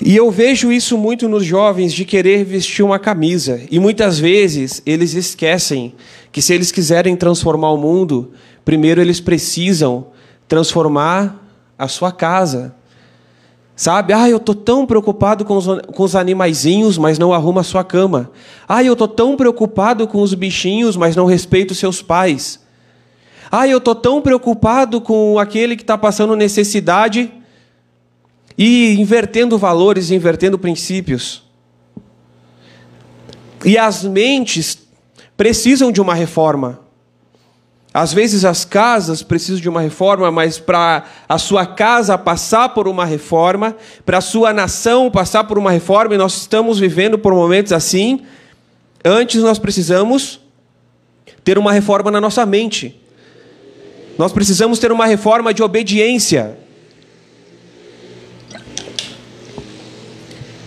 E eu vejo isso muito nos jovens de querer vestir uma camisa. E muitas vezes eles esquecem que se eles quiserem transformar o mundo, primeiro eles precisam transformar a sua casa. Sabe? Ah, eu tô tão preocupado com os, com os animaizinhos, mas não arrumo a sua cama. Ah, eu tô tão preocupado com os bichinhos, mas não respeito seus pais. Ah, eu tô tão preocupado com aquele que está passando necessidade e invertendo valores, invertendo princípios. E as mentes precisam de uma reforma. Às vezes as casas precisam de uma reforma, mas para a sua casa passar por uma reforma, para a sua nação passar por uma reforma, e nós estamos vivendo por momentos assim, antes nós precisamos ter uma reforma na nossa mente. Nós precisamos ter uma reforma de obediência.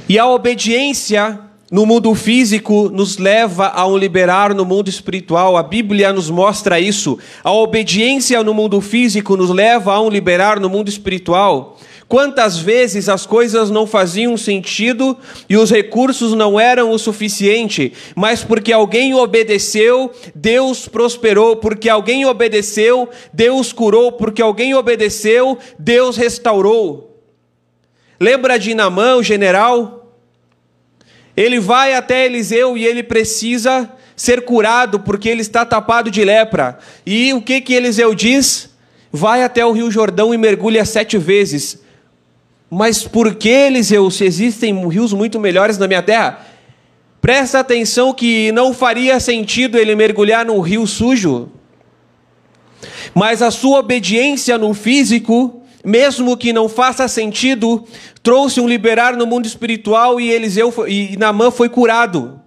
E a obediência no mundo físico nos leva a um liberar no mundo espiritual. A Bíblia nos mostra isso. A obediência no mundo físico nos leva a um liberar no mundo espiritual. Quantas vezes as coisas não faziam sentido e os recursos não eram o suficiente, mas porque alguém obedeceu, Deus prosperou, porque alguém obedeceu, Deus curou, porque alguém obedeceu, Deus restaurou. Lembra de Namã, o general? Ele vai até Eliseu e ele precisa ser curado porque ele está tapado de lepra. E o que que Eliseu diz? Vai até o Rio Jordão e mergulha sete vezes. Mas por que, Eliseu, se existem rios muito melhores na minha terra? Presta atenção que não faria sentido ele mergulhar num rio sujo. Mas a sua obediência no físico mesmo que não faça sentido, trouxe um liberar no mundo espiritual e Eliseu foi, e Namã foi curado.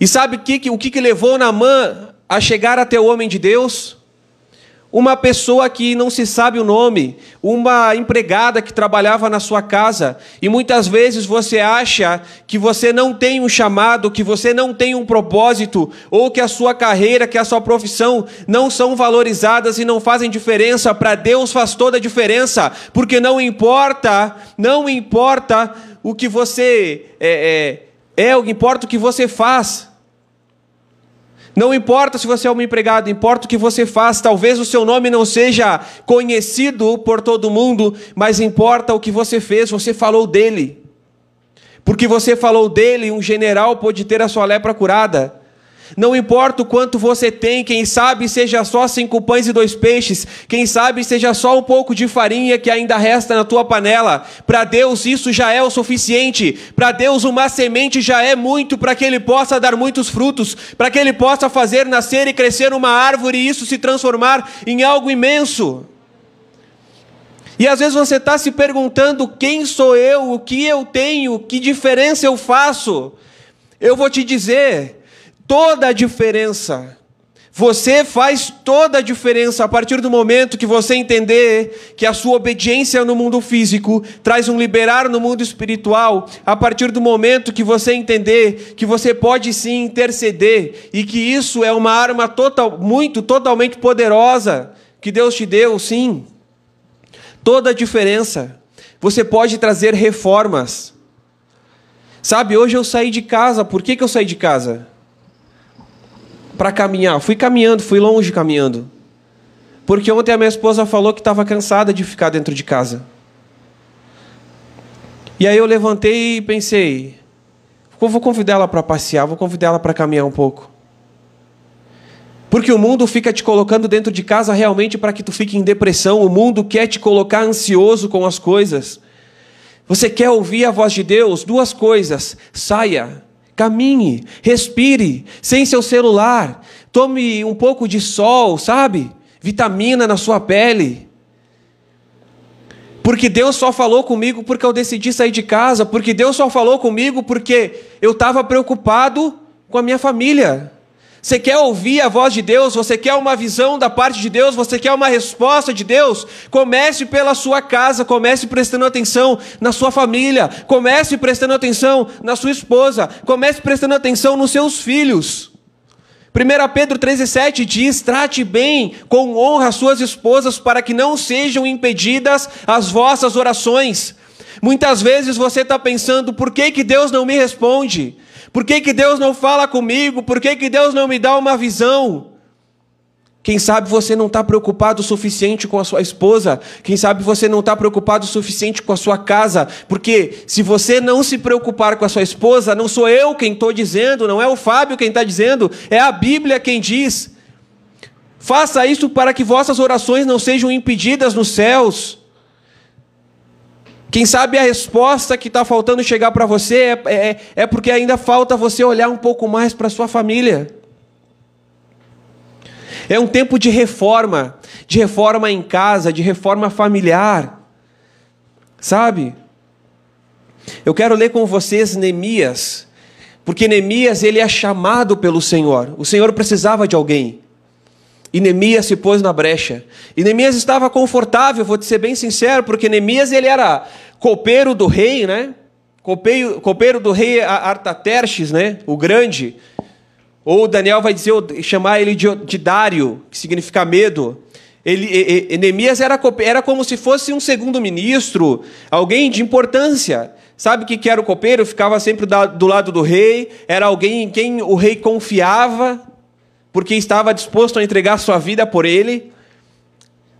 E sabe o que, o que levou Namã a chegar até o homem de Deus? Uma pessoa que não se sabe o nome, uma empregada que trabalhava na sua casa, e muitas vezes você acha que você não tem um chamado, que você não tem um propósito, ou que a sua carreira, que a sua profissão não são valorizadas e não fazem diferença, para Deus faz toda a diferença, porque não importa, não importa o que você é, é, é o que importa o que você faz. Não importa se você é um empregado, importa o que você faz. Talvez o seu nome não seja conhecido por todo mundo, mas importa o que você fez, você falou dele. Porque você falou dele, um general pode ter a sua lepra curada. Não importa o quanto você tem, quem sabe seja só cinco pães e dois peixes, quem sabe seja só um pouco de farinha que ainda resta na tua panela. Para Deus isso já é o suficiente. Para Deus uma semente já é muito para que ele possa dar muitos frutos, para que ele possa fazer nascer e crescer uma árvore e isso se transformar em algo imenso. E às vezes você está se perguntando: quem sou eu, o que eu tenho, que diferença eu faço? Eu vou te dizer toda a diferença. Você faz toda a diferença a partir do momento que você entender que a sua obediência no mundo físico traz um liberar no mundo espiritual, a partir do momento que você entender que você pode sim interceder e que isso é uma arma total, muito, totalmente poderosa que Deus te deu, sim. Toda a diferença. Você pode trazer reformas. Sabe, hoje eu saí de casa, por que, que eu saí de casa? Para caminhar. Fui caminhando, fui longe caminhando. Porque ontem a minha esposa falou que estava cansada de ficar dentro de casa. E aí eu levantei e pensei: vou convidar ela para passear, vou convidar ela para caminhar um pouco. Porque o mundo fica te colocando dentro de casa realmente para que tu fique em depressão. O mundo quer te colocar ansioso com as coisas. Você quer ouvir a voz de Deus? Duas coisas: saia Caminhe, respire, sem seu celular, tome um pouco de sol, sabe? Vitamina na sua pele. Porque Deus só falou comigo porque eu decidi sair de casa, porque Deus só falou comigo porque eu estava preocupado com a minha família. Você quer ouvir a voz de Deus? Você quer uma visão da parte de Deus? Você quer uma resposta de Deus? Comece pela sua casa, comece prestando atenção na sua família, comece prestando atenção na sua esposa, comece prestando atenção nos seus filhos. 1 Pedro 13,7 diz: Trate bem, com honra, as suas esposas, para que não sejam impedidas as vossas orações. Muitas vezes você está pensando: por que, que Deus não me responde? Por que, que Deus não fala comigo? Por que, que Deus não me dá uma visão? Quem sabe você não está preocupado o suficiente com a sua esposa. Quem sabe você não está preocupado o suficiente com a sua casa. Porque se você não se preocupar com a sua esposa, não sou eu quem estou dizendo, não é o Fábio quem está dizendo, é a Bíblia quem diz. Faça isso para que vossas orações não sejam impedidas nos céus. Quem sabe a resposta que está faltando chegar para você é, é, é porque ainda falta você olhar um pouco mais para sua família. É um tempo de reforma, de reforma em casa, de reforma familiar. Sabe? Eu quero ler com vocês Neemias, porque Neemias ele é chamado pelo Senhor. O Senhor precisava de alguém. E Neemias se pôs na brecha. E Neemias estava confortável, vou te ser bem sincero, porque Neemias ele era copeiro do rei, né? Copeiro, copeiro do rei Artaterches, né? O grande. Ou Daniel vai dizer, chamar ele de, de Dário, que significa medo. Ele, e, Neemias era, era como se fosse um segundo ministro, alguém de importância. Sabe o que, que era o copeiro? Ficava sempre do lado do rei, era alguém em quem o rei confiava, porque estava disposto a entregar sua vida por ele.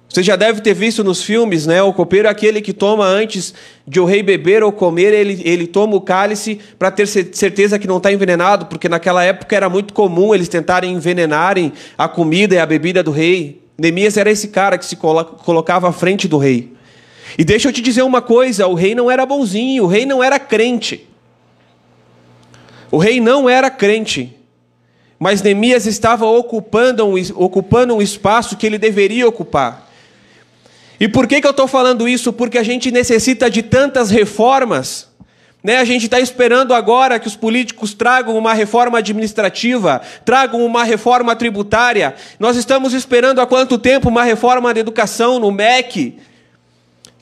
Você já deve ter visto nos filmes, né? O copeiro é aquele que toma antes de o rei beber ou comer, ele, ele toma o cálice para ter certeza que não está envenenado, porque naquela época era muito comum eles tentarem envenenarem a comida e a bebida do rei. Neemias era esse cara que se colocava à frente do rei. E deixa eu te dizer uma coisa: o rei não era bonzinho, o rei não era crente. O rei não era crente. Mas Neemias estava ocupando um, ocupando um espaço que ele deveria ocupar. E por que, que eu estou falando isso? Porque a gente necessita de tantas reformas. Né? A gente está esperando agora que os políticos tragam uma reforma administrativa, tragam uma reforma tributária. Nós estamos esperando há quanto tempo uma reforma da educação no MEC,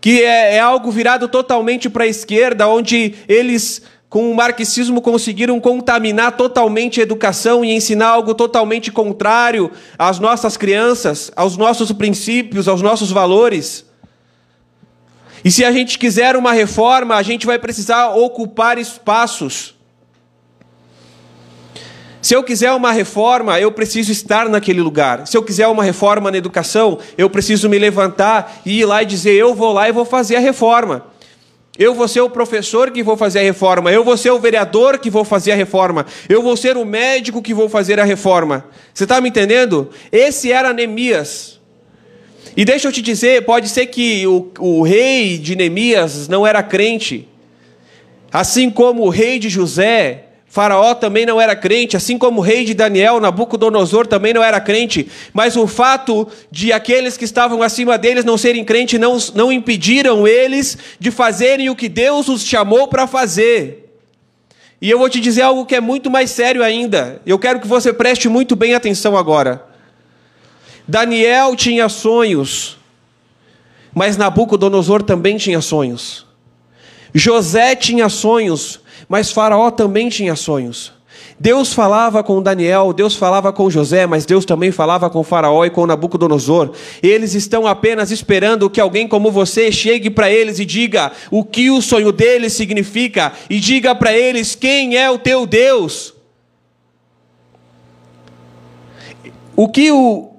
que é, é algo virado totalmente para a esquerda, onde eles com o marxismo conseguiram contaminar totalmente a educação e ensinar algo totalmente contrário às nossas crianças, aos nossos princípios, aos nossos valores. E se a gente quiser uma reforma, a gente vai precisar ocupar espaços. Se eu quiser uma reforma, eu preciso estar naquele lugar. Se eu quiser uma reforma na educação, eu preciso me levantar e ir lá e dizer: eu vou lá e vou fazer a reforma. Eu vou ser o professor que vou fazer a reforma. Eu vou ser o vereador que vou fazer a reforma. Eu vou ser o médico que vou fazer a reforma. Você está me entendendo? Esse era Neemias. E deixa eu te dizer: pode ser que o, o rei de Neemias não era crente, assim como o rei de José Faraó também não era crente, assim como o rei de Daniel, Nabucodonosor, também não era crente, mas o fato de aqueles que estavam acima deles não serem crentes não, não impediram eles de fazerem o que Deus os chamou para fazer. E eu vou te dizer algo que é muito mais sério ainda. Eu quero que você preste muito bem atenção agora. Daniel tinha sonhos, mas Nabucodonosor também tinha sonhos. José tinha sonhos, mas Faraó também tinha sonhos. Deus falava com Daniel, Deus falava com José, mas Deus também falava com Faraó e com Nabucodonosor. Eles estão apenas esperando que alguém como você chegue para eles e diga o que o sonho deles significa e diga para eles quem é o teu Deus. O que o,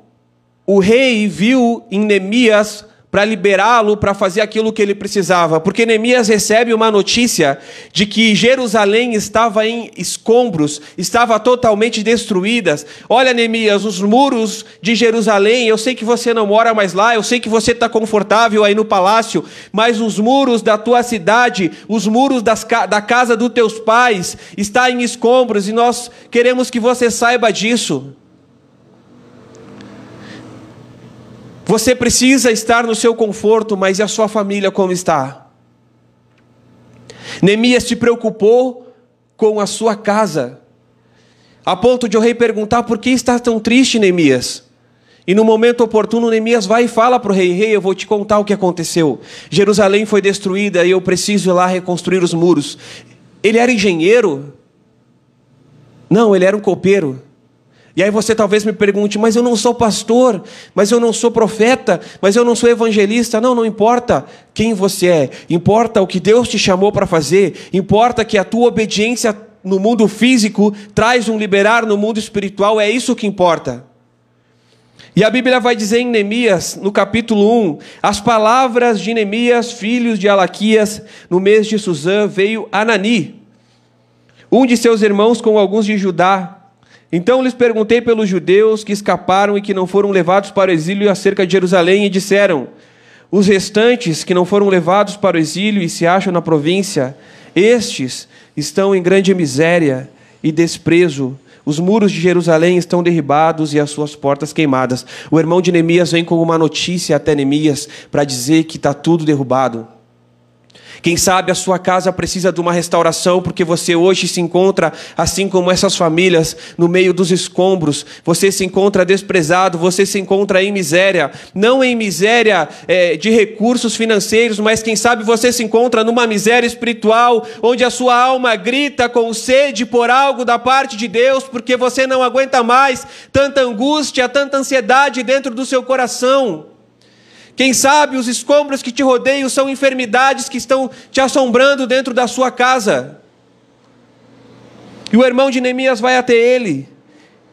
o rei viu em Neemias para liberá-lo para fazer aquilo que ele precisava, porque Neemias recebe uma notícia de que Jerusalém estava em escombros, estava totalmente destruída. Olha, Neemias, os muros de Jerusalém, eu sei que você não mora mais lá, eu sei que você está confortável aí no palácio, mas os muros da tua cidade, os muros das, da casa dos teus pais, está em escombros e nós queremos que você saiba disso. Você precisa estar no seu conforto, mas e a sua família como está? Neemias se preocupou com a sua casa, a ponto de o rei perguntar por que está tão triste, Neemias. E no momento oportuno, Neemias vai e fala para o rei: Rei, eu vou te contar o que aconteceu. Jerusalém foi destruída e eu preciso ir lá reconstruir os muros. Ele era engenheiro? Não, ele era um copeiro. E aí você talvez me pergunte, mas eu não sou pastor, mas eu não sou profeta, mas eu não sou evangelista. Não, não importa quem você é, importa o que Deus te chamou para fazer, importa que a tua obediência no mundo físico traz um liberar no mundo espiritual, é isso que importa. E a Bíblia vai dizer em Neemias, no capítulo 1, as palavras de Neemias, filhos de Alaquias, no mês de Suzã, veio Anani, um de seus irmãos com alguns de Judá. Então lhes perguntei pelos judeus que escaparam e que não foram levados para o exílio acerca de Jerusalém, e disseram: Os restantes que não foram levados para o exílio e se acham na província, estes estão em grande miséria e desprezo os muros de Jerusalém estão derribados e as suas portas queimadas. O irmão de Neemias vem com uma notícia até Neemias para dizer que está tudo derrubado. Quem sabe a sua casa precisa de uma restauração, porque você hoje se encontra, assim como essas famílias, no meio dos escombros. Você se encontra desprezado, você se encontra em miséria. Não em miséria é, de recursos financeiros, mas quem sabe você se encontra numa miséria espiritual, onde a sua alma grita com sede por algo da parte de Deus, porque você não aguenta mais tanta angústia, tanta ansiedade dentro do seu coração. Quem sabe os escombros que te rodeiam são enfermidades que estão te assombrando dentro da sua casa. E o irmão de Neemias vai até ele.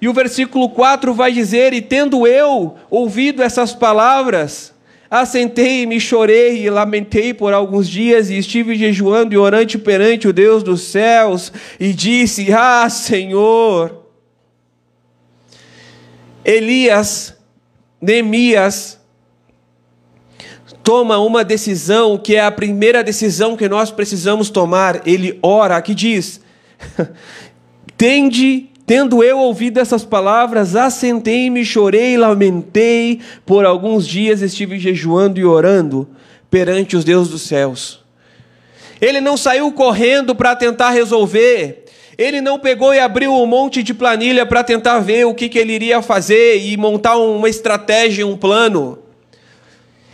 E o versículo 4 vai dizer: E tendo eu ouvido essas palavras, assentei-me, chorei e lamentei por alguns dias, e estive jejuando e orante perante o Deus dos céus, e disse: Ah, Senhor! Elias, Neemias, toma uma decisão que é a primeira decisão que nós precisamos tomar. Ele ora, aqui diz: Tende, tendo eu ouvido essas palavras, assentei-me, chorei, lamentei, por alguns dias estive jejuando e orando perante os deuses dos céus. Ele não saiu correndo para tentar resolver. Ele não pegou e abriu um monte de planilha para tentar ver o que, que ele iria fazer e montar uma estratégia, um plano.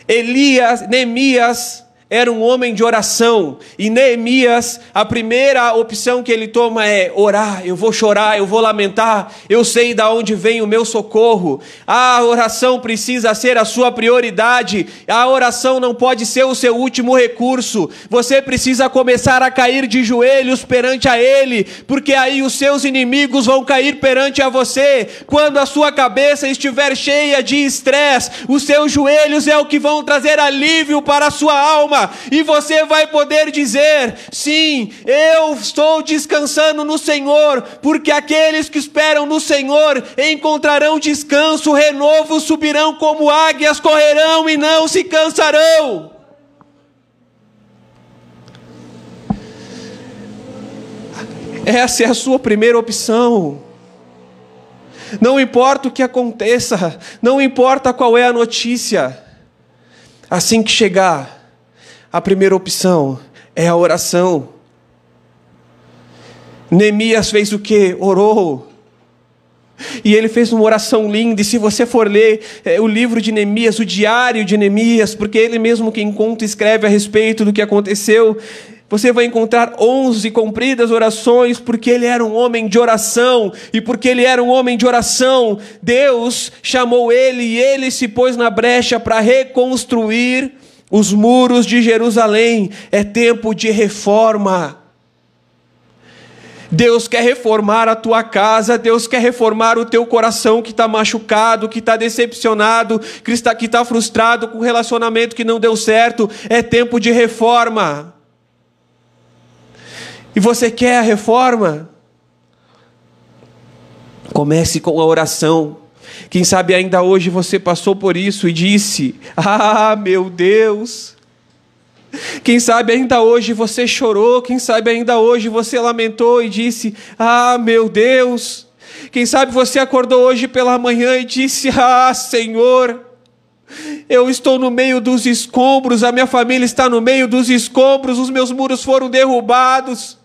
Elias, Neemias era um homem de oração. E Neemias, a primeira opção que ele toma é orar. Eu vou chorar, eu vou lamentar. Eu sei de onde vem o meu socorro. A oração precisa ser a sua prioridade. A oração não pode ser o seu último recurso. Você precisa começar a cair de joelhos perante a Ele, porque aí os seus inimigos vão cair perante a você. Quando a sua cabeça estiver cheia de estresse, os seus joelhos é o que vão trazer alívio para a sua alma e você vai poder dizer: sim, eu estou descansando no Senhor, porque aqueles que esperam no Senhor encontrarão descanso, renovo, subirão como águias, correrão e não se cansarão. Essa é a sua primeira opção. Não importa o que aconteça, não importa qual é a notícia, assim que chegar, a primeira opção é a oração. Neemias fez o que? Orou. E ele fez uma oração linda, e se você for ler é, o livro de Neemias, o diário de Neemias, porque ele mesmo quem conta e escreve a respeito do que aconteceu, você vai encontrar onze compridas orações, porque ele era um homem de oração, e porque ele era um homem de oração, Deus chamou ele e ele se pôs na brecha para reconstruir os muros de Jerusalém, é tempo de reforma. Deus quer reformar a tua casa, Deus quer reformar o teu coração que está machucado, que está decepcionado, que está, que está frustrado com o relacionamento que não deu certo. É tempo de reforma. E você quer a reforma? Comece com a oração. Quem sabe ainda hoje você passou por isso e disse: Ah, meu Deus. Quem sabe ainda hoje você chorou, quem sabe ainda hoje você lamentou e disse: Ah, meu Deus. Quem sabe você acordou hoje pela manhã e disse: Ah, Senhor, eu estou no meio dos escombros, a minha família está no meio dos escombros, os meus muros foram derrubados.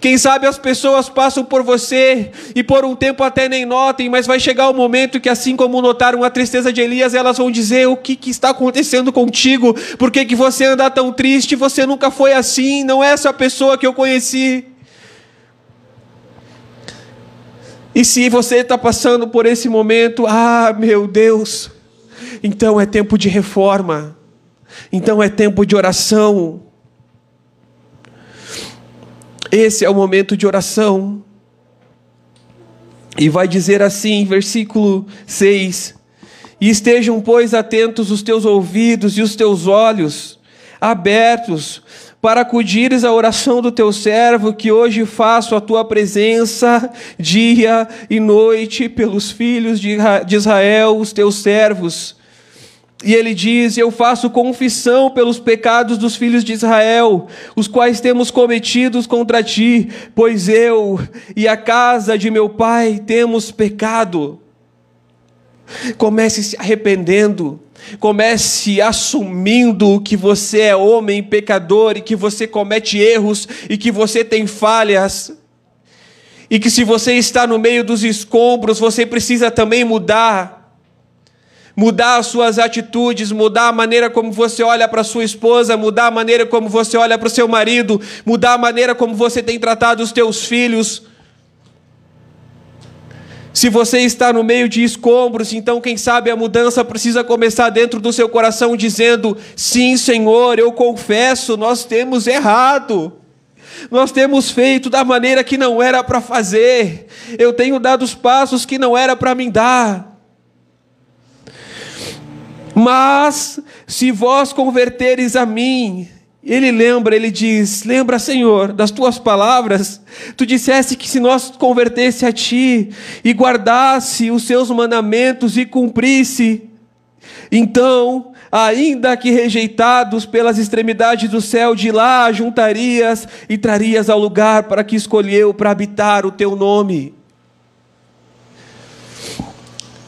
Quem sabe as pessoas passam por você e por um tempo até nem notem, mas vai chegar o um momento que, assim como notaram a tristeza de Elias, elas vão dizer: O que, que está acontecendo contigo? Por que, que você anda tão triste? Você nunca foi assim, não é essa pessoa que eu conheci. E se você está passando por esse momento, ah, meu Deus, então é tempo de reforma, então é tempo de oração. Esse é o momento de oração. E vai dizer assim, versículo 6: E estejam, pois, atentos os teus ouvidos e os teus olhos abertos para acudires à oração do teu servo, que hoje faço a tua presença dia e noite pelos filhos de Israel, os teus servos. E ele diz: Eu faço confissão pelos pecados dos filhos de Israel, os quais temos cometidos contra ti, pois eu e a casa de meu pai temos pecado. Comece se arrependendo, Comece assumindo que você é homem pecador e que você comete erros e que você tem falhas. E que se você está no meio dos escombros, você precisa também mudar. Mudar as suas atitudes, mudar a maneira como você olha para sua esposa, mudar a maneira como você olha para o seu marido, mudar a maneira como você tem tratado os teus filhos se você está no meio de escombros, então quem sabe a mudança precisa começar dentro do seu coração dizendo: Sim, Senhor, eu confesso, nós temos errado. Nós temos feito da maneira que não era para fazer. Eu tenho dado os passos que não era para me dar. Mas se vós converteres a mim, ele lembra, ele diz: Lembra, Senhor, das tuas palavras. Tu disseste que se nós convertesse a ti e guardasse os seus mandamentos e cumprisse, então, ainda que rejeitados pelas extremidades do céu, de lá juntarias e trarias ao lugar para que escolheu para habitar o teu nome.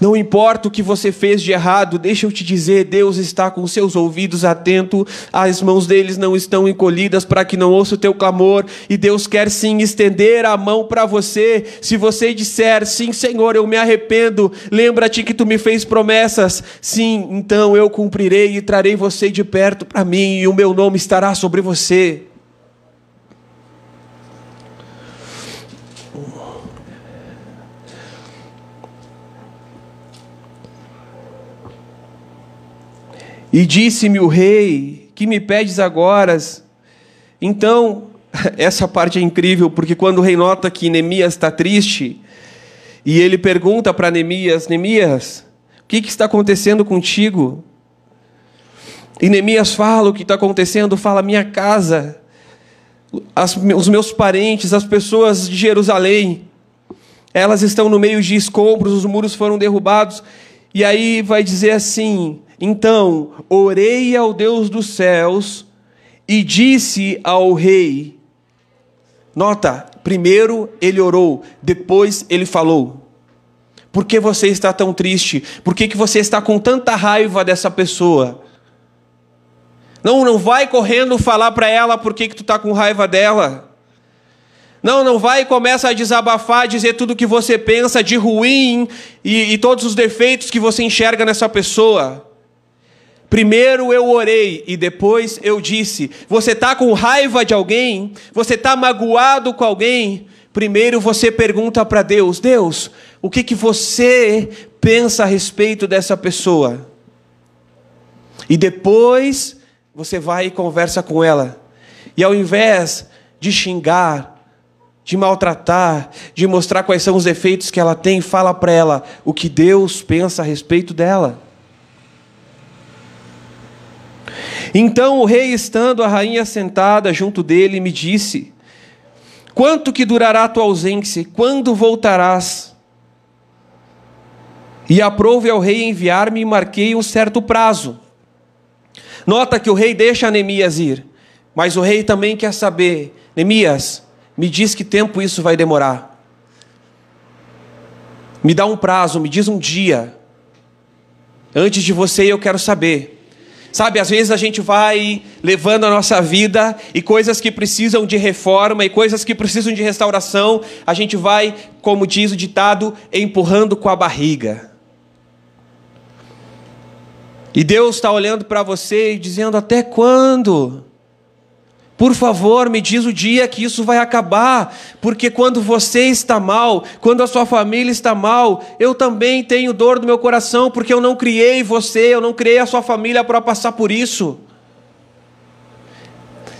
Não importa o que você fez de errado, deixa eu te dizer, Deus está com seus ouvidos atentos, as mãos deles não estão encolhidas para que não ouça o teu clamor, e Deus quer sim estender a mão para você. Se você disser, sim, Senhor, eu me arrependo, lembra-te que tu me fez promessas, sim, então eu cumprirei e trarei você de perto para mim, e o meu nome estará sobre você. E disse-me o rei: Que me pedes agora? Então, essa parte é incrível, porque quando o rei nota que Neemias está triste, e ele pergunta para Neemias: Neemias, o que, que está acontecendo contigo? E Neemias fala o que está acontecendo, fala: Minha casa, as, os meus parentes, as pessoas de Jerusalém, elas estão no meio de escombros, os muros foram derrubados. E aí vai dizer assim: então orei ao Deus dos céus e disse ao rei. Nota, primeiro ele orou, depois ele falou. Por que você está tão triste? Por que, que você está com tanta raiva dessa pessoa? Não, não vai correndo falar para ela por que, que tu está com raiva dela. Não, não vai e começa a desabafar, dizer tudo o que você pensa de ruim e, e todos os defeitos que você enxerga nessa pessoa. Primeiro eu orei e depois eu disse: Você está com raiva de alguém? Você está magoado com alguém? Primeiro você pergunta para Deus: Deus, o que, que você pensa a respeito dessa pessoa? E depois você vai e conversa com ela. E ao invés de xingar, de maltratar, de mostrar quais são os efeitos que ela tem, fala para ela o que Deus pensa a respeito dela. Então o rei, estando a rainha sentada junto dele, me disse: Quanto que durará a tua ausência? Quando voltarás? E aprove ao rei enviar-me e marquei um certo prazo. Nota que o rei deixa Neemias ir, mas o rei também quer saber: Neemias, me diz que tempo isso vai demorar. Me dá um prazo, me diz um dia. Antes de você, eu quero saber. Sabe, às vezes a gente vai levando a nossa vida e coisas que precisam de reforma e coisas que precisam de restauração, a gente vai, como diz o ditado, empurrando com a barriga. E Deus está olhando para você e dizendo: Até quando? Por favor, me diz o dia que isso vai acabar, porque quando você está mal, quando a sua família está mal, eu também tenho dor no meu coração, porque eu não criei você, eu não criei a sua família para passar por isso.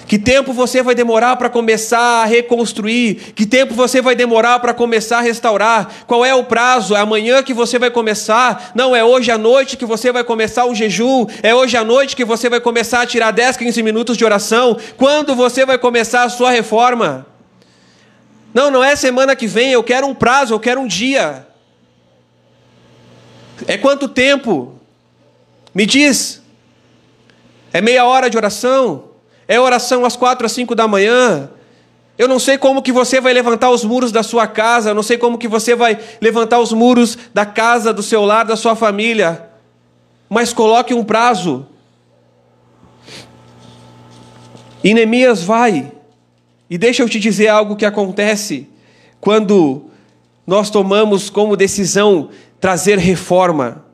Que tempo você vai demorar para começar a reconstruir? Que tempo você vai demorar para começar a restaurar? Qual é o prazo? É amanhã que você vai começar? Não, é hoje à noite que você vai começar o jejum? É hoje à noite que você vai começar a tirar 10, 15 minutos de oração? Quando você vai começar a sua reforma? Não, não é semana que vem, eu quero um prazo, eu quero um dia. É quanto tempo? Me diz. É meia hora de oração? É oração às quatro, às cinco da manhã. Eu não sei como que você vai levantar os muros da sua casa, eu não sei como que você vai levantar os muros da casa, do seu lar, da sua família. Mas coloque um prazo. E Neemias vai. E deixa eu te dizer algo que acontece quando nós tomamos como decisão trazer reforma.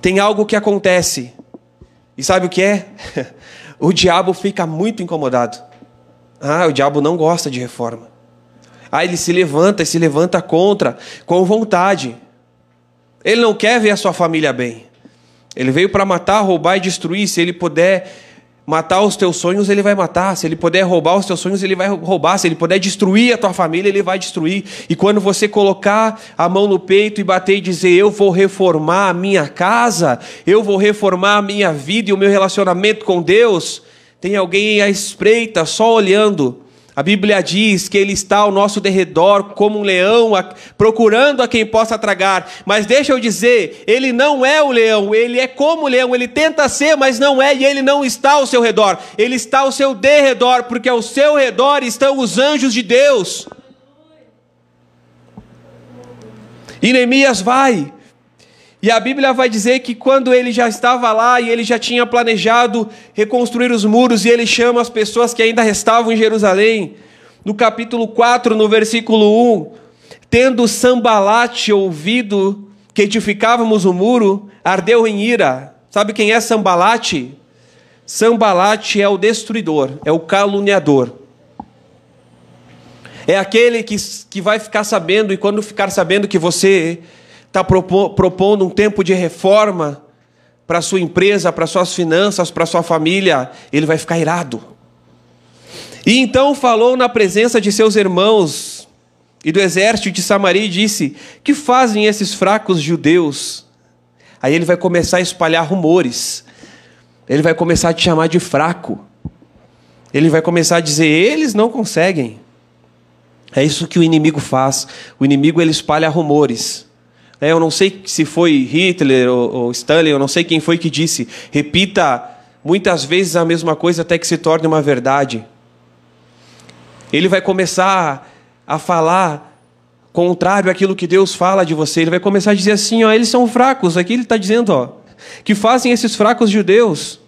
Tem algo que acontece. E sabe o que é? o diabo fica muito incomodado. Ah, o diabo não gosta de reforma. Ah, ele se levanta e se levanta contra, com vontade. Ele não quer ver a sua família bem. Ele veio para matar, roubar e destruir. Se ele puder matar os teus sonhos, ele vai matar. Se ele puder roubar os teus sonhos, ele vai roubar. Se ele puder destruir a tua família, ele vai destruir. E quando você colocar a mão no peito e bater e dizer: Eu vou reformar a minha casa, eu vou reformar a minha vida e o meu relacionamento com Deus, tem alguém à espreita, só olhando a Bíblia diz que ele está ao nosso derredor como um leão, procurando a quem possa tragar. Mas deixa eu dizer, ele não é o leão, ele é como o leão, ele tenta ser, mas não é, e ele não está ao seu redor. Ele está ao seu derredor, porque ao seu redor estão os anjos de Deus. E Neemias vai, e a Bíblia vai dizer que quando ele já estava lá e ele já tinha planejado reconstruir os muros, e ele chama as pessoas que ainda restavam em Jerusalém, no capítulo 4, no versículo 1, tendo Sambalate ouvido que edificávamos o muro, ardeu em ira. Sabe quem é Sambalate? Sambalate é o destruidor, é o caluniador. É aquele que, que vai ficar sabendo, e quando ficar sabendo que você está propondo um tempo de reforma para a sua empresa, para suas finanças, para sua família, ele vai ficar irado. E então falou na presença de seus irmãos e do exército de Samaria e disse: Que fazem esses fracos judeus? Aí ele vai começar a espalhar rumores. Ele vai começar a te chamar de fraco. Ele vai começar a dizer: eles não conseguem. É isso que o inimigo faz. O inimigo ele espalha rumores. É, eu não sei se foi Hitler ou, ou Stalin, eu não sei quem foi que disse. Repita muitas vezes a mesma coisa até que se torne uma verdade. Ele vai começar a falar contrário àquilo que Deus fala de você. Ele vai começar a dizer assim: ó, eles são fracos. Aqui ele está dizendo, ó, que fazem esses fracos judeus.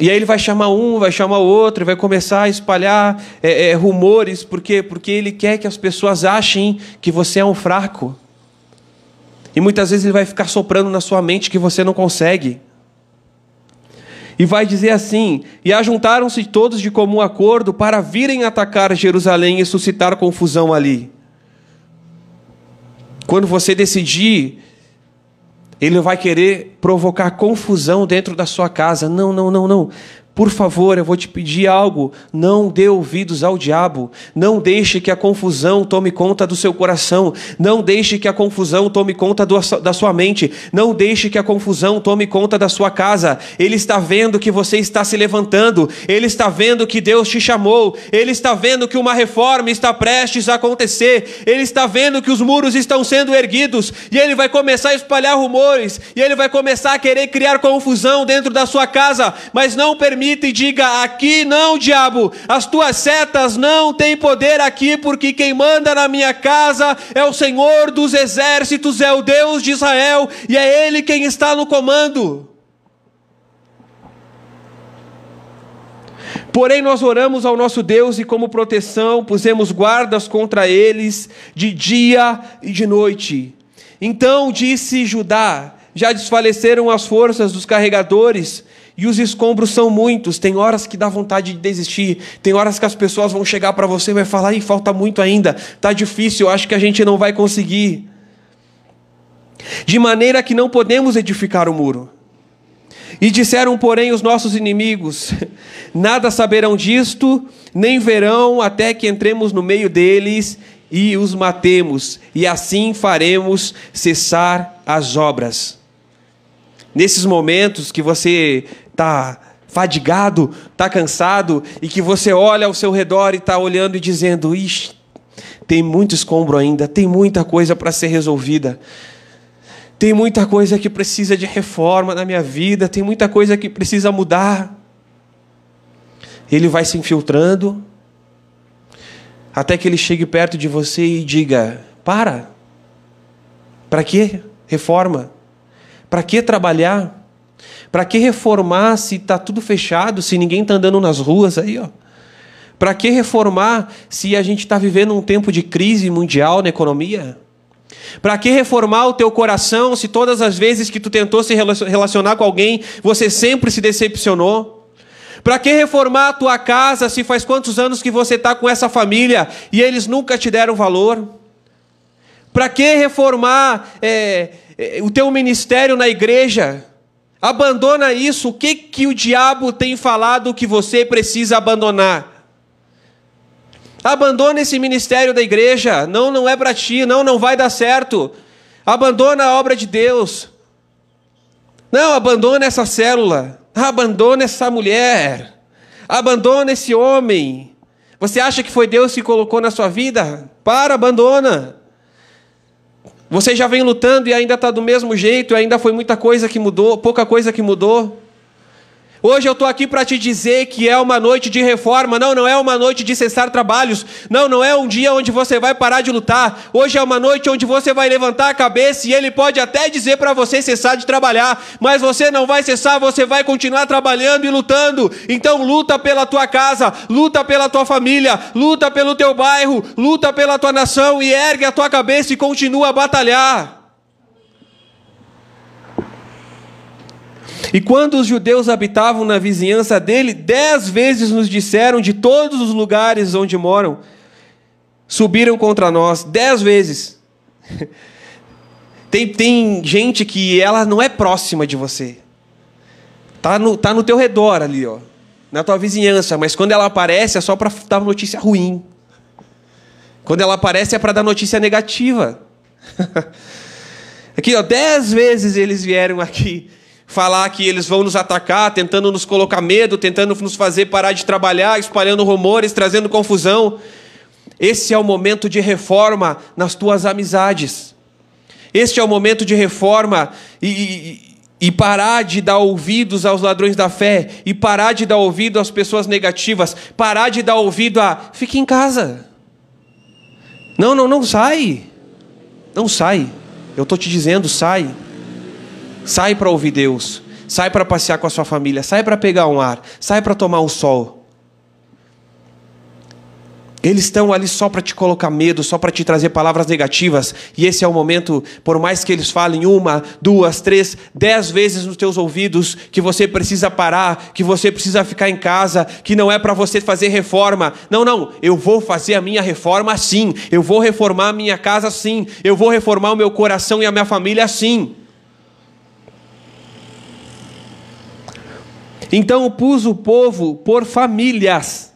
E aí ele vai chamar um, vai chamar o outro, vai começar a espalhar é, é, rumores, por quê? Porque ele quer que as pessoas achem que você é um fraco. E muitas vezes ele vai ficar soprando na sua mente que você não consegue. E vai dizer assim: E ajuntaram-se todos de comum acordo para virem atacar Jerusalém e suscitar confusão ali. Quando você decidir ele vai querer provocar confusão dentro da sua casa. Não, não, não, não. Por favor, eu vou te pedir algo. Não dê ouvidos ao diabo. Não deixe que a confusão tome conta do seu coração. Não deixe que a confusão tome conta do, da sua mente. Não deixe que a confusão tome conta da sua casa. Ele está vendo que você está se levantando. Ele está vendo que Deus te chamou. Ele está vendo que uma reforma está prestes a acontecer. Ele está vendo que os muros estão sendo erguidos. E ele vai começar a espalhar rumores. E ele vai começar a querer criar confusão dentro da sua casa. Mas não permita permita e diga: aqui não, diabo, as tuas setas não têm poder aqui, porque quem manda na minha casa é o Senhor dos exércitos, é o Deus de Israel, e é Ele quem está no comando. Porém, nós oramos ao nosso Deus e, como proteção, pusemos guardas contra eles de dia e de noite. Então disse Judá: Já desfaleceram as forças dos carregadores E os escombros são muitos. Tem horas que dá vontade de desistir. Tem horas que as pessoas vão chegar para você e vai falar: "Ih, falta muito ainda. Tá difícil, acho que a gente não vai conseguir". De maneira que não podemos edificar o muro. E disseram, porém, os nossos inimigos: Nada saberão disto, nem verão até que entremos no meio deles e os matemos, e assim faremos cessar as obras. Nesses momentos que você está fadigado, está cansado, e que você olha ao seu redor e está olhando e dizendo: Ixi, tem muito escombro ainda, tem muita coisa para ser resolvida. Tem muita coisa que precisa de reforma na minha vida, tem muita coisa que precisa mudar. Ele vai se infiltrando, até que ele chegue perto de você e diga: Para, para que reforma? Para que trabalhar? Para que reformar se está tudo fechado, se ninguém está andando nas ruas aí, ó? Para que reformar se a gente está vivendo um tempo de crise mundial na economia? Para que reformar o teu coração se todas as vezes que tu tentou se relacionar com alguém, você sempre se decepcionou? Para que reformar a tua casa se faz quantos anos que você está com essa família e eles nunca te deram valor? Para que reformar é, é, o teu ministério na igreja? Abandona isso. O que, que o diabo tem falado que você precisa abandonar? Abandona esse ministério da igreja. Não, não é para ti. Não, não vai dar certo. Abandona a obra de Deus. Não, abandona essa célula. Abandona essa mulher. Abandona esse homem. Você acha que foi Deus que colocou na sua vida? Para, abandona. Você já vem lutando e ainda está do mesmo jeito, ainda foi muita coisa que mudou, pouca coisa que mudou. Hoje eu estou aqui para te dizer que é uma noite de reforma. Não, não é uma noite de cessar trabalhos. Não, não é um dia onde você vai parar de lutar. Hoje é uma noite onde você vai levantar a cabeça e ele pode até dizer para você cessar de trabalhar, mas você não vai cessar, você vai continuar trabalhando e lutando. Então luta pela tua casa, luta pela tua família, luta pelo teu bairro, luta pela tua nação e ergue a tua cabeça e continua a batalhar. E quando os judeus habitavam na vizinhança dele, dez vezes nos disseram de todos os lugares onde moram, subiram contra nós, dez vezes. Tem, tem gente que ela não é próxima de você. Tá no, tá no teu redor ali, ó. Na tua vizinhança, mas quando ela aparece é só para dar notícia ruim. Quando ela aparece é para dar notícia negativa. aqui, ó, dez vezes eles vieram aqui falar que eles vão nos atacar, tentando nos colocar medo, tentando nos fazer parar de trabalhar, espalhando rumores, trazendo confusão. Esse é o momento de reforma nas tuas amizades. Este é o momento de reforma e, e, e, parar de dar ouvidos aos ladrões da fé, e parar de dar ouvido às pessoas negativas, parar de dar ouvido a fique em casa. Não, não, não sai. Não sai. Eu estou te dizendo, sai. Sai para ouvir Deus. Sai para passear com a sua família. Sai para pegar um ar. Sai para tomar um sol. Eles estão ali só para te colocar medo, só para te trazer palavras negativas. E esse é o momento, por mais que eles falem uma, duas, três, dez vezes nos teus ouvidos, que você precisa parar, que você precisa ficar em casa, que não é para você fazer reforma. Não, não, eu vou fazer a minha reforma sim. Eu vou reformar a minha casa sim. Eu vou reformar o meu coração e a minha família sim. Então pus o povo por famílias,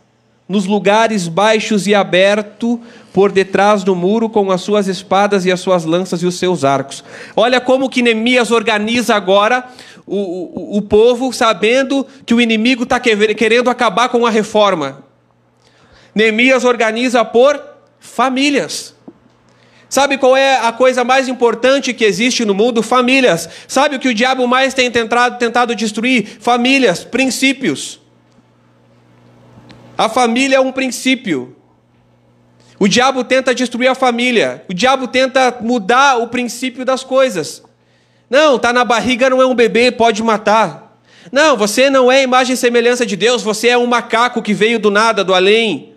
nos lugares baixos e abertos, por detrás do muro, com as suas espadas e as suas lanças e os seus arcos. Olha como que Neemias organiza agora o, o, o povo, sabendo que o inimigo está querendo acabar com a reforma. Neemias organiza por famílias. Sabe qual é a coisa mais importante que existe no mundo? Famílias. Sabe o que o diabo mais tem tentado, tentado destruir? Famílias, princípios. A família é um princípio. O diabo tenta destruir a família. O diabo tenta mudar o princípio das coisas. Não, tá na barriga não é um bebê, pode matar. Não, você não é imagem e semelhança de Deus, você é um macaco que veio do nada, do além.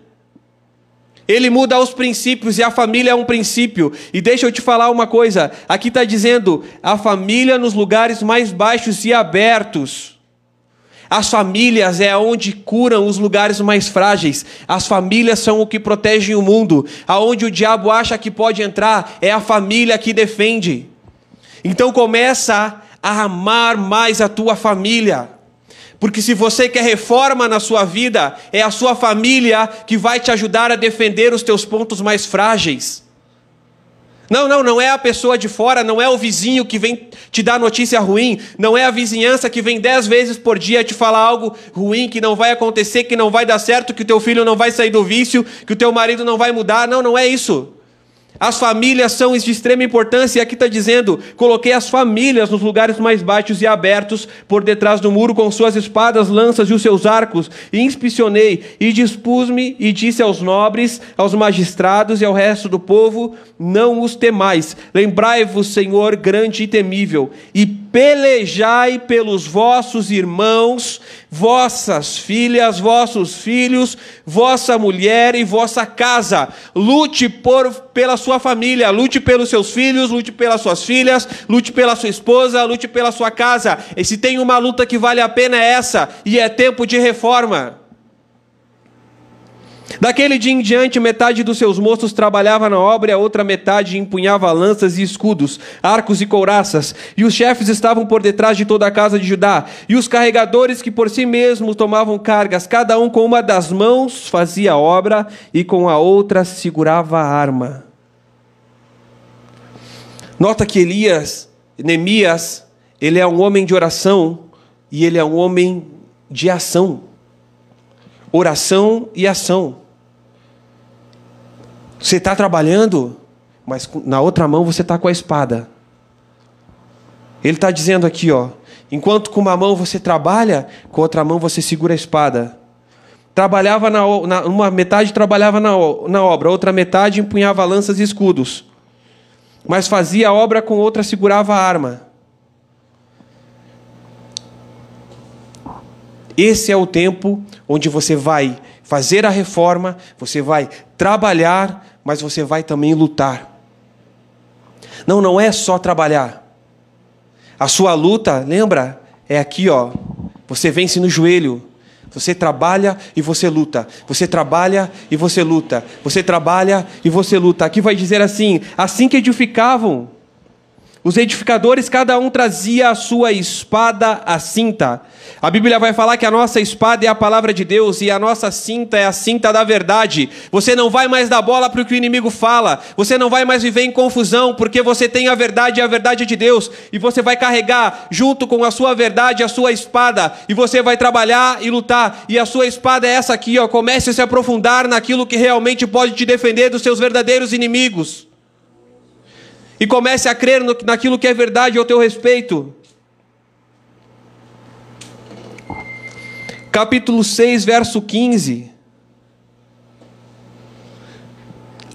Ele muda os princípios e a família é um princípio. E deixa eu te falar uma coisa: aqui está dizendo a família nos lugares mais baixos e abertos. As famílias é onde curam os lugares mais frágeis. As famílias são o que protegem o mundo. Aonde o diabo acha que pode entrar, é a família que defende. Então começa a amar mais a tua família. Porque se você quer reforma na sua vida, é a sua família que vai te ajudar a defender os teus pontos mais frágeis. Não, não, não é a pessoa de fora, não é o vizinho que vem te dar notícia ruim, não é a vizinhança que vem dez vezes por dia te falar algo ruim, que não vai acontecer, que não vai dar certo, que o teu filho não vai sair do vício, que o teu marido não vai mudar. Não, não é isso. As famílias são de extrema importância, e aqui está dizendo: coloquei as famílias nos lugares mais baixos e abertos, por detrás do muro, com suas espadas, lanças e os seus arcos, e inspecionei, e dispus-me, e disse aos nobres, aos magistrados e ao resto do povo: Não os temais, lembrai-vos, Senhor, grande e temível, e pelejai pelos vossos irmãos, vossas filhas, vossos filhos, vossa mulher e vossa casa. Lute por, pela sua família, lute pelos seus filhos, lute pelas suas filhas, lute pela sua esposa, lute pela sua casa. E se tem uma luta que vale a pena é essa, e é tempo de reforma. Daquele dia em diante, metade dos seus moços trabalhava na obra e a outra metade empunhava lanças e escudos, arcos e couraças. E os chefes estavam por detrás de toda a casa de Judá. E os carregadores que por si mesmos tomavam cargas, cada um com uma das mãos fazia a obra e com a outra segurava a arma. Nota que Elias, Neemias, ele é um homem de oração e ele é um homem de ação. Oração e ação. Você está trabalhando, mas na outra mão você está com a espada. Ele está dizendo aqui, ó, enquanto com uma mão você trabalha, com a outra mão você segura a espada. Trabalhava na, na uma metade trabalhava na, na obra, outra metade empunhava lanças e escudos. Mas fazia a obra com outra segurava a arma. Esse é o tempo onde você vai fazer a reforma, você vai trabalhar, mas você vai também lutar. Não, não é só trabalhar. A sua luta, lembra? É aqui, ó. Você vence no joelho. Você trabalha e você luta. Você trabalha e você luta. Você trabalha e você luta. Aqui vai dizer assim: assim que edificavam, os edificadores, cada um trazia a sua espada à cinta. A Bíblia vai falar que a nossa espada é a palavra de Deus e a nossa cinta é a cinta da verdade. Você não vai mais dar bola para o que o inimigo fala. Você não vai mais viver em confusão, porque você tem a verdade e a verdade de Deus. E você vai carregar junto com a sua verdade a sua espada. E você vai trabalhar e lutar. E a sua espada é essa aqui, ó. Comece a se aprofundar naquilo que realmente pode te defender dos seus verdadeiros inimigos e comece a crer no, naquilo que é verdade ao teu respeito. Capítulo 6, verso 15.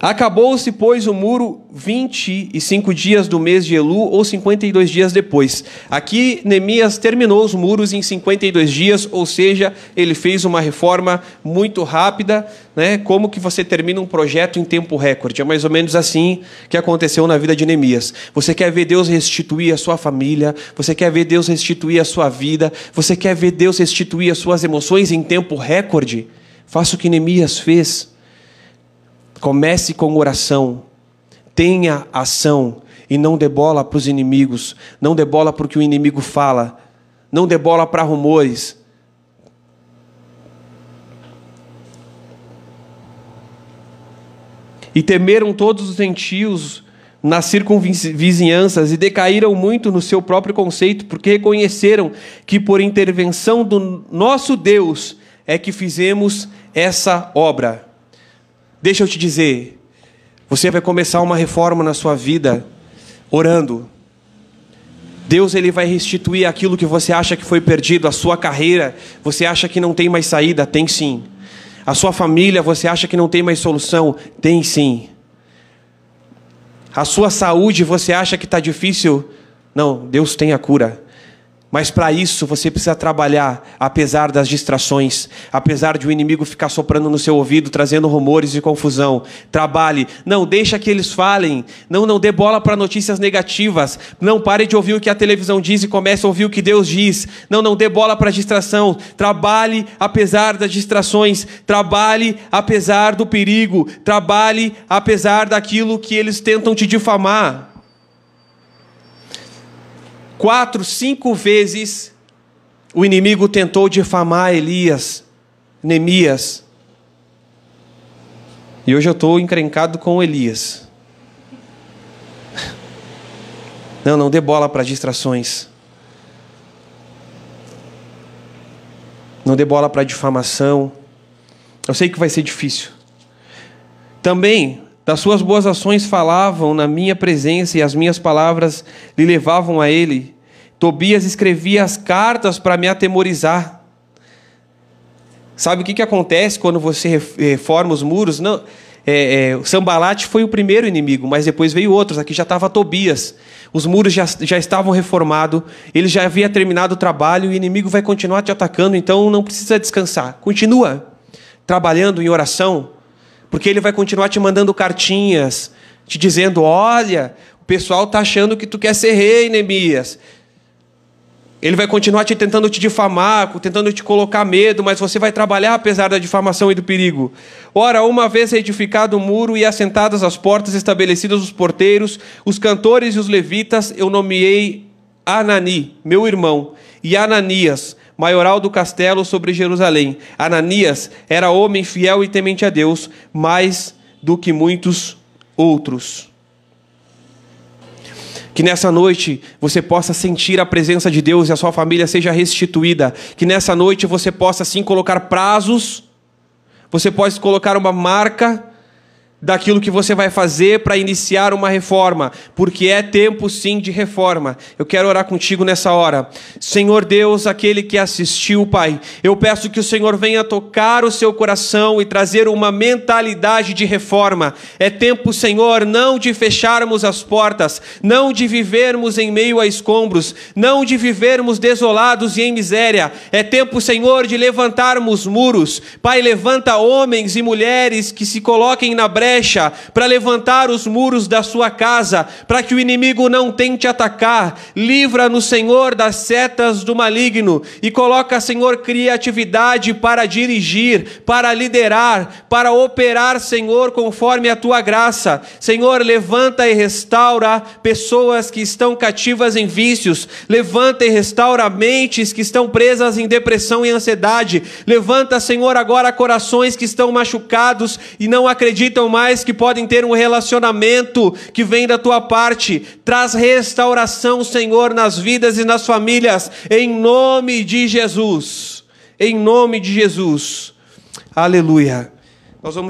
Acabou-se, pois, o muro 25 dias do mês de Elu, ou 52 dias depois. Aqui, Neemias terminou os muros em 52 dias, ou seja, ele fez uma reforma muito rápida. Né? Como que você termina um projeto em tempo recorde? É mais ou menos assim que aconteceu na vida de Neemias. Você quer ver Deus restituir a sua família, você quer ver Deus restituir a sua vida, você quer ver Deus restituir as suas emoções em tempo recorde? Faça o que Neemias fez. Comece com oração, tenha ação e não dê bola para os inimigos, não dê bola para o que o inimigo fala, não dê bola para rumores. E temeram todos os gentios nas circunvizinhanças e decaíram muito no seu próprio conceito, porque reconheceram que por intervenção do nosso Deus é que fizemos essa obra. Deixa eu te dizer, você vai começar uma reforma na sua vida orando. Deus ele vai restituir aquilo que você acha que foi perdido, a sua carreira, você acha que não tem mais saída, tem sim. A sua família, você acha que não tem mais solução, tem sim. A sua saúde, você acha que está difícil, não, Deus tem a cura. Mas para isso você precisa trabalhar, apesar das distrações, apesar de o inimigo ficar soprando no seu ouvido, trazendo rumores e confusão. Trabalhe, não deixa que eles falem, não não dê bola para notícias negativas, não pare de ouvir o que a televisão diz e comece a ouvir o que Deus diz. Não não dê bola para distração. Trabalhe apesar das distrações, trabalhe apesar do perigo, trabalhe apesar daquilo que eles tentam te difamar quatro, cinco vezes o inimigo tentou difamar Elias, Neemias. E hoje eu estou encrencado com Elias. Não, não dê bola para distrações. Não dê bola para difamação. Eu sei que vai ser difícil. Também das suas boas ações falavam na minha presença e as minhas palavras lhe levavam a ele. Tobias escrevia as cartas para me atemorizar. Sabe o que, que acontece quando você reforma os muros? Não, é, é, Sambalate foi o primeiro inimigo, mas depois veio outros. Aqui já estava Tobias. Os muros já, já estavam reformados, ele já havia terminado o trabalho e o inimigo vai continuar te atacando, então não precisa descansar. Continua trabalhando em oração, porque ele vai continuar te mandando cartinhas, te dizendo: olha, o pessoal está achando que tu quer ser rei, Neemias. Ele vai continuar te tentando te difamar, tentando te colocar medo, mas você vai trabalhar apesar da difamação e do perigo. Ora, uma vez edificado o muro e assentadas as portas, estabelecidos os porteiros, os cantores e os levitas, eu nomeei Anani, meu irmão, e Ananias, maioral do castelo sobre Jerusalém. Ananias era homem fiel e temente a Deus, mais do que muitos outros. Que nessa noite você possa sentir a presença de Deus e a sua família seja restituída. Que nessa noite você possa sim colocar prazos, você pode colocar uma marca daquilo que você vai fazer para iniciar uma reforma, porque é tempo sim de reforma. Eu quero orar contigo nessa hora. Senhor Deus, aquele que assistiu, Pai, eu peço que o Senhor venha tocar o seu coração e trazer uma mentalidade de reforma. É tempo, Senhor, não de fecharmos as portas, não de vivermos em meio a escombros, não de vivermos desolados e em miséria. É tempo, Senhor, de levantarmos muros. Pai, levanta homens e mulheres que se coloquem na brecha brecha para levantar os muros da sua casa, para que o inimigo não tente atacar. Livra-nos, Senhor, das setas do maligno e coloca, Senhor, criatividade para dirigir, para liderar, para operar, Senhor, conforme a tua graça. Senhor, levanta e restaura pessoas que estão cativas em vícios, levanta e restaura mentes que estão presas em depressão e ansiedade. Levanta, Senhor, agora corações que estão machucados e não acreditam mais mais que podem ter um relacionamento que vem da tua parte. Traz restauração, Senhor, nas vidas e nas famílias, em nome de Jesus. Em nome de Jesus. Aleluia. Nós vamos